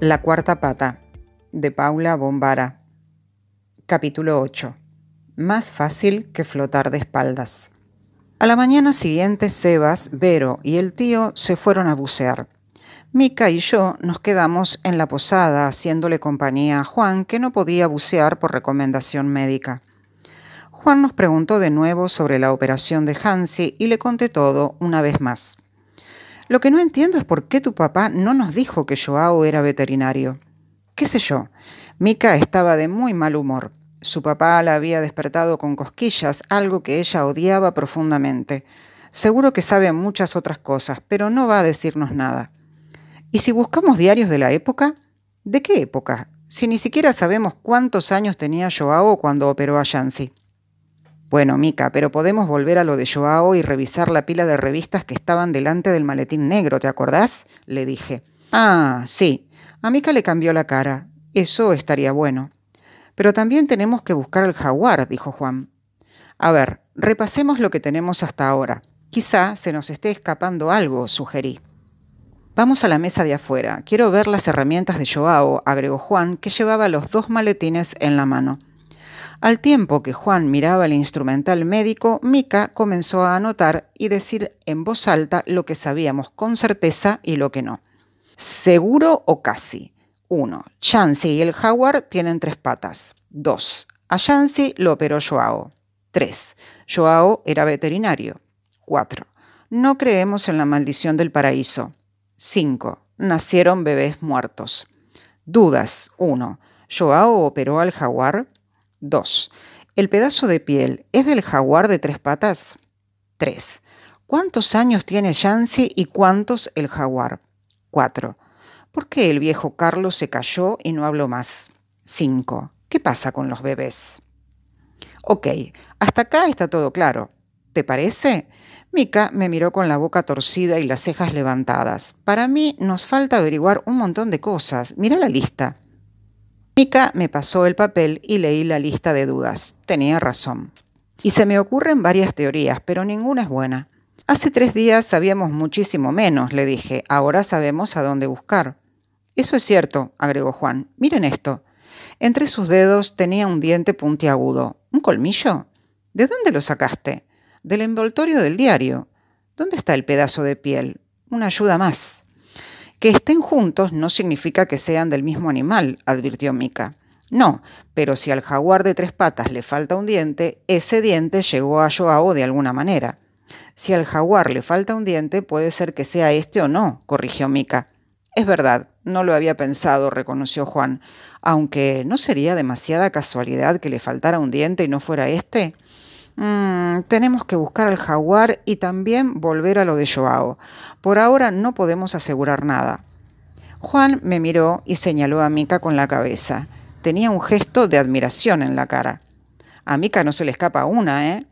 La cuarta pata, de Paula Bombara. Capítulo 8. Más fácil que flotar de espaldas. A la mañana siguiente, Sebas, Vero y el tío se fueron a bucear. Mica y yo nos quedamos en la posada haciéndole compañía a Juan, que no podía bucear por recomendación médica. Juan nos preguntó de nuevo sobre la operación de Hansi y le conté todo una vez más. Lo que no entiendo es por qué tu papá no nos dijo que Joao era veterinario. ¿Qué sé yo? Mica estaba de muy mal humor. Su papá la había despertado con cosquillas, algo que ella odiaba profundamente. Seguro que sabe muchas otras cosas, pero no va a decirnos nada. ¿Y si buscamos diarios de la época? ¿De qué época? Si ni siquiera sabemos cuántos años tenía Joao cuando operó a Yancy. Bueno, Mica, pero podemos volver a lo de Joao y revisar la pila de revistas que estaban delante del maletín negro, ¿te acordás? Le dije. Ah, sí. A Mica le cambió la cara. Eso estaría bueno. Pero también tenemos que buscar al jaguar, dijo Juan. A ver, repasemos lo que tenemos hasta ahora. Quizá se nos esté escapando algo, sugerí. Vamos a la mesa de afuera. Quiero ver las herramientas de Joao, agregó Juan, que llevaba los dos maletines en la mano. Al tiempo que Juan miraba el instrumental médico, Mica comenzó a anotar y decir en voz alta lo que sabíamos con certeza y lo que no. Seguro o casi. 1. Chancy y el jaguar tienen tres patas. 2. A Chancy lo operó Joao. 3. Joao era veterinario. 4. No creemos en la maldición del paraíso. 5. Nacieron bebés muertos. Dudas. 1. ¿Joao operó al jaguar? 2. ¿El pedazo de piel es del jaguar de tres patas? 3. ¿Cuántos años tiene Yancy y cuántos el jaguar? 4. ¿Por qué el viejo Carlos se cayó y no habló más? 5. ¿Qué pasa con los bebés? Ok, hasta acá está todo claro. ¿Te parece? Mica me miró con la boca torcida y las cejas levantadas. Para mí nos falta averiguar un montón de cosas. Mira la lista. Mica me pasó el papel y leí la lista de dudas. Tenía razón. Y se me ocurren varias teorías, pero ninguna es buena. Hace tres días sabíamos muchísimo menos, le dije. Ahora sabemos a dónde buscar. Eso es cierto, agregó Juan. Miren esto. Entre sus dedos tenía un diente puntiagudo. ¿Un colmillo? ¿De dónde lo sacaste? Del envoltorio del diario. ¿Dónde está el pedazo de piel? Una ayuda más. Que estén juntos no significa que sean del mismo animal, advirtió Mica. No, pero si al jaguar de tres patas le falta un diente, ese diente llegó a Joao de alguna manera. Si al jaguar le falta un diente, puede ser que sea este o no, corrigió Mica. Es verdad, no lo había pensado, reconoció Juan, aunque ¿no sería demasiada casualidad que le faltara un diente y no fuera este? Mm, tenemos que buscar al jaguar y también volver a lo de Joao. Por ahora no podemos asegurar nada. Juan me miró y señaló a Mica con la cabeza. Tenía un gesto de admiración en la cara. A Mica no se le escapa una, ¿eh?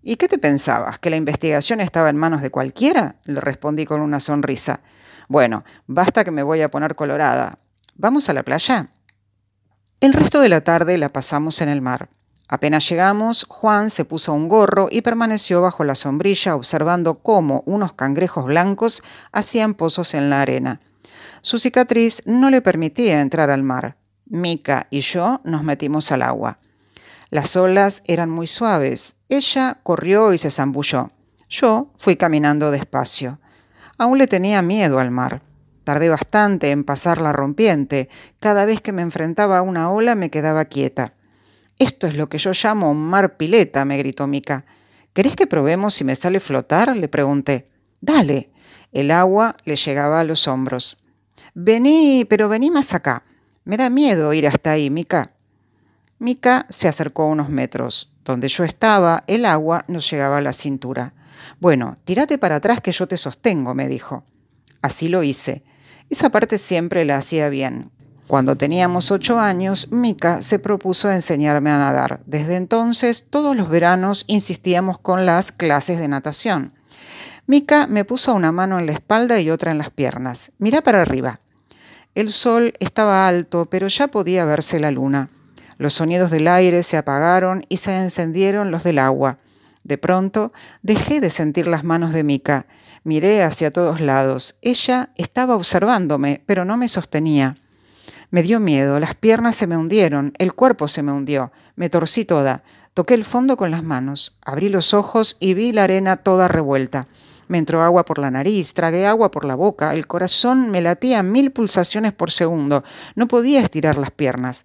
¿Y qué te pensabas? ¿Que la investigación estaba en manos de cualquiera? Le respondí con una sonrisa. Bueno, basta que me voy a poner colorada. ¿Vamos a la playa? El resto de la tarde la pasamos en el mar. Apenas llegamos, Juan se puso un gorro y permaneció bajo la sombrilla observando cómo unos cangrejos blancos hacían pozos en la arena. Su cicatriz no le permitía entrar al mar. Mica y yo nos metimos al agua. Las olas eran muy suaves. Ella corrió y se zambulló. Yo fui caminando despacio. Aún le tenía miedo al mar. Tardé bastante en pasar la rompiente. Cada vez que me enfrentaba a una ola me quedaba quieta. Esto es lo que yo llamo mar pileta, me gritó Mica. ¿Querés que probemos si me sale flotar? le pregunté. Dale. El agua le llegaba a los hombros. Vení, pero vení más acá. Me da miedo ir hasta ahí, Mica. Mica se acercó unos metros. Donde yo estaba, el agua nos llegaba a la cintura. Bueno, tírate para atrás que yo te sostengo, me dijo. Así lo hice. Esa parte siempre la hacía bien. Cuando teníamos ocho años, Mica se propuso enseñarme a nadar. Desde entonces, todos los veranos insistíamos con las clases de natación. Mica me puso una mano en la espalda y otra en las piernas. Mira para arriba. El sol estaba alto, pero ya podía verse la luna. Los sonidos del aire se apagaron y se encendieron los del agua. De pronto dejé de sentir las manos de Mica. Miré hacia todos lados. Ella estaba observándome, pero no me sostenía. Me dio miedo, las piernas se me hundieron, el cuerpo se me hundió, me torcí toda. Toqué el fondo con las manos, abrí los ojos y vi la arena toda revuelta. Me entró agua por la nariz, tragué agua por la boca, el corazón me latía mil pulsaciones por segundo, no podía estirar las piernas.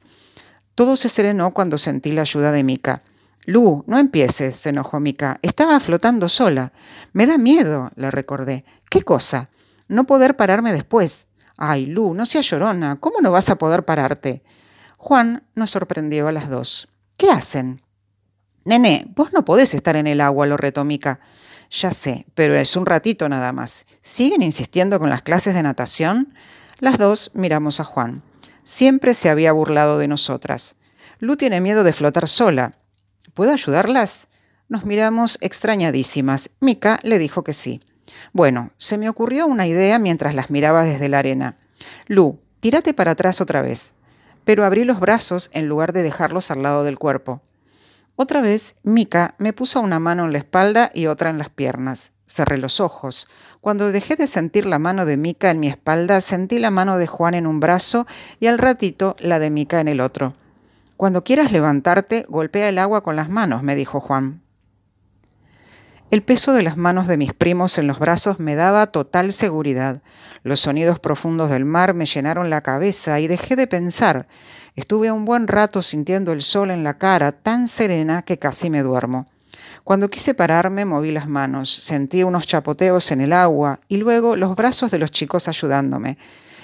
Todo se serenó cuando sentí la ayuda de Mica. Lu, no empieces, se enojó Mica. Estaba flotando sola. Me da miedo, le recordé. ¿Qué cosa? No poder pararme después. Ay, Lu, no seas llorona. ¿Cómo no vas a poder pararte? Juan nos sorprendió a las dos. ¿Qué hacen? Nene, vos no podés estar en el agua, lo retó Mica. Ya sé, pero es un ratito nada más. ¿Siguen insistiendo con las clases de natación? Las dos miramos a Juan. Siempre se había burlado de nosotras. Lu tiene miedo de flotar sola. ¿Puedo ayudarlas? Nos miramos extrañadísimas. Mica le dijo que sí. Bueno, se me ocurrió una idea mientras las miraba desde la arena. Lu, tírate para atrás otra vez. Pero abrí los brazos en lugar de dejarlos al lado del cuerpo. Otra vez, Mika me puso una mano en la espalda y otra en las piernas. Cerré los ojos. Cuando dejé de sentir la mano de Mika en mi espalda, sentí la mano de Juan en un brazo y al ratito la de Mika en el otro. Cuando quieras levantarte, golpea el agua con las manos, me dijo Juan. El peso de las manos de mis primos en los brazos me daba total seguridad. Los sonidos profundos del mar me llenaron la cabeza y dejé de pensar. Estuve un buen rato sintiendo el sol en la cara, tan serena que casi me duermo. Cuando quise pararme, moví las manos, sentí unos chapoteos en el agua y luego los brazos de los chicos ayudándome.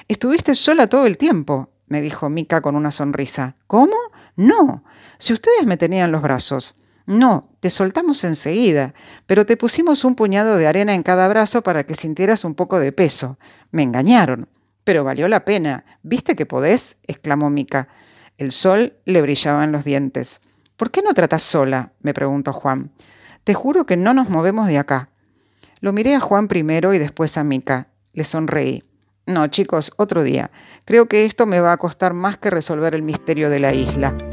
Estuviste sola todo el tiempo, me dijo Mica con una sonrisa. ¿Cómo? No. Si ustedes me tenían los brazos. No, te soltamos enseguida, pero te pusimos un puñado de arena en cada brazo para que sintieras un poco de peso. Me engañaron. Pero valió la pena. ¿Viste que podés? exclamó Mica. El sol le brillaba en los dientes. ¿Por qué no tratas sola? me preguntó Juan. Te juro que no nos movemos de acá. Lo miré a Juan primero y después a Mica. Le sonreí. No, chicos, otro día. Creo que esto me va a costar más que resolver el misterio de la isla.